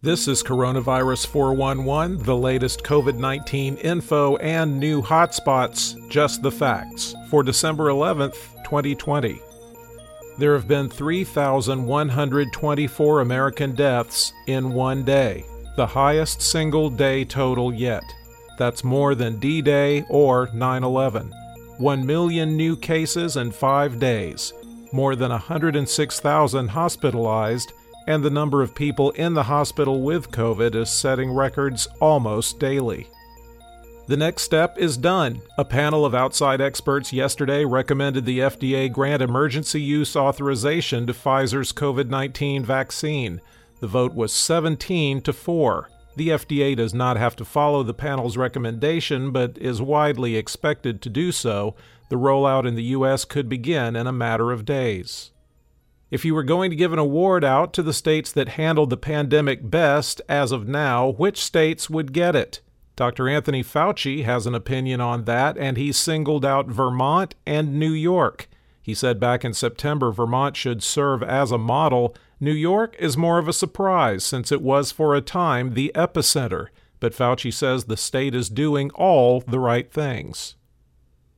This is Coronavirus 411, the latest COVID 19 info and new hotspots, just the facts, for December 11th, 2020. There have been 3,124 American deaths in one day, the highest single day total yet. That's more than D Day or 9 11. 1 million new cases in five days, more than 106,000 hospitalized, and the number of people in the hospital with COVID is setting records almost daily. The next step is done. A panel of outside experts yesterday recommended the FDA grant emergency use authorization to Pfizer's COVID 19 vaccine. The vote was 17 to 4. The FDA does not have to follow the panel's recommendation, but is widely expected to do so. The rollout in the U.S. could begin in a matter of days. If you were going to give an award out to the states that handled the pandemic best as of now, which states would get it? Dr. Anthony Fauci has an opinion on that, and he singled out Vermont and New York. He said back in September Vermont should serve as a model. New York is more of a surprise since it was for a time the epicenter, but Fauci says the state is doing all the right things.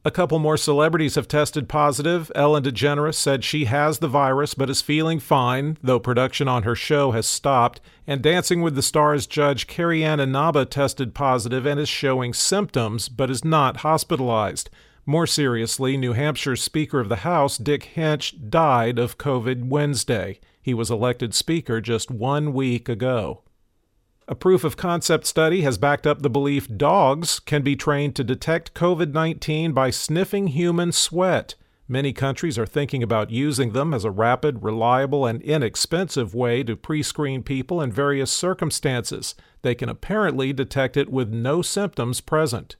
A couple more celebrities have tested positive. Ellen DeGeneres said she has the virus but is feeling fine, though production on her show has stopped. And Dancing with the Stars judge Carrie Ann Inaba tested positive and is showing symptoms but is not hospitalized. More seriously, New Hampshire Speaker of the House Dick Hinch died of COVID Wednesday. He was elected Speaker just one week ago. A proof of concept study has backed up the belief dogs can be trained to detect COVID 19 by sniffing human sweat. Many countries are thinking about using them as a rapid, reliable, and inexpensive way to pre screen people in various circumstances. They can apparently detect it with no symptoms present.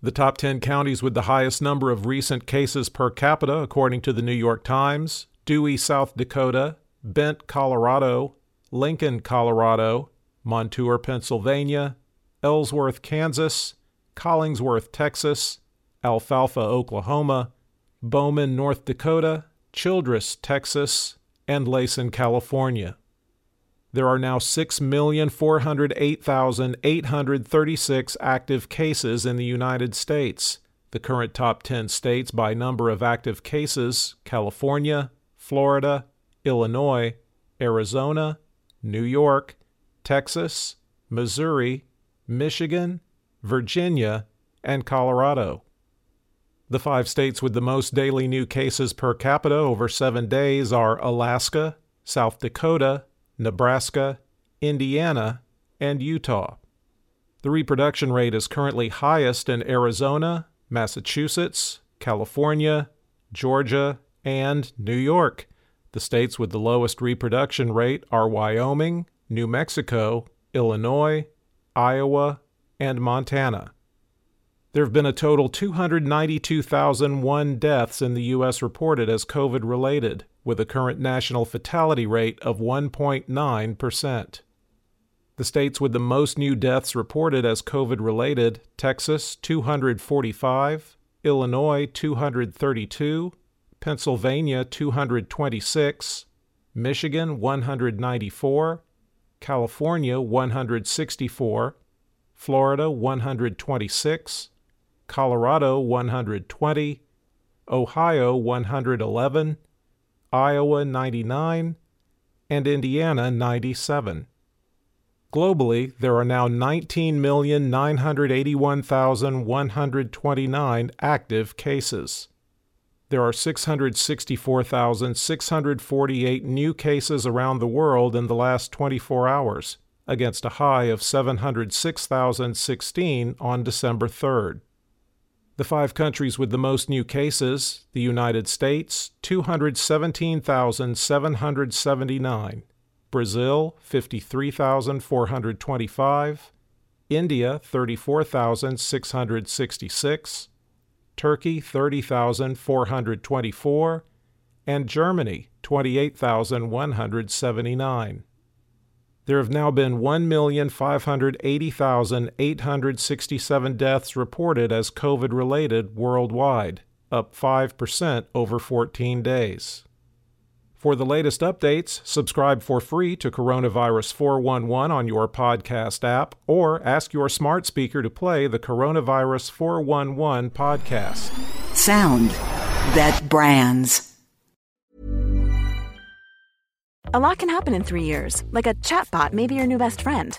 The top 10 counties with the highest number of recent cases per capita, according to the New York Times Dewey, South Dakota, Bent, Colorado, Lincoln, Colorado, Montour, Pennsylvania, Ellsworth, Kansas, Collingsworth, Texas, Alfalfa, Oklahoma, Bowman, North Dakota, Childress, Texas, and Lassen, California. There are now 6,408,836 active cases in the United States. The current top 10 states by number of active cases California, Florida, Illinois, Arizona, New York, Texas, Missouri, Michigan, Virginia, and Colorado. The five states with the most daily new cases per capita over seven days are Alaska, South Dakota, Nebraska, Indiana, and Utah. The reproduction rate is currently highest in Arizona, Massachusetts, California, Georgia, and New York. The states with the lowest reproduction rate are Wyoming, New Mexico, Illinois, Iowa, and Montana. There have been a total 292,001 deaths in the U.S. reported as COVID related. with a current national fatality rate of 1.9%. The states with the most new deaths reported as COVID related Texas 245, Illinois 232, Pennsylvania 226, Michigan 194, California 164, Florida 126, Colorado 120, Ohio 111, Iowa 99, and Indiana 97. Globally, there are now 19,981,129 active cases. There are 664,648 new cases around the world in the last 24 hours, against a high of 706,016 on December 3rd. The five countries with the most new cases the United States, 217,779. Brazil 53,425, India 34,666, Turkey 30,424, and Germany 28,179. There have now been 1,580,867 deaths reported as COVID related worldwide, up 5% over 14 days. For the latest updates, subscribe for free to Coronavirus 411 on your podcast app or ask your smart speaker to play the Coronavirus 411 podcast. Sound that brands. A lot can happen in three years, like a chatbot may be your new best friend.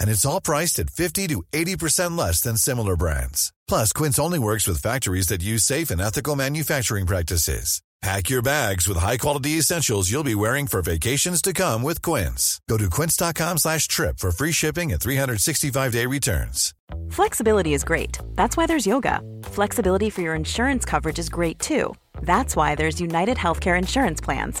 And it's all priced at 50 to 80% less than similar brands. Plus, Quince only works with factories that use safe and ethical manufacturing practices. Pack your bags with high-quality essentials you'll be wearing for vacations to come with Quince. Go to quince.com slash trip for free shipping and 365-day returns. Flexibility is great. That's why there's yoga. Flexibility for your insurance coverage is great too. That's why there's United Healthcare Insurance Plans.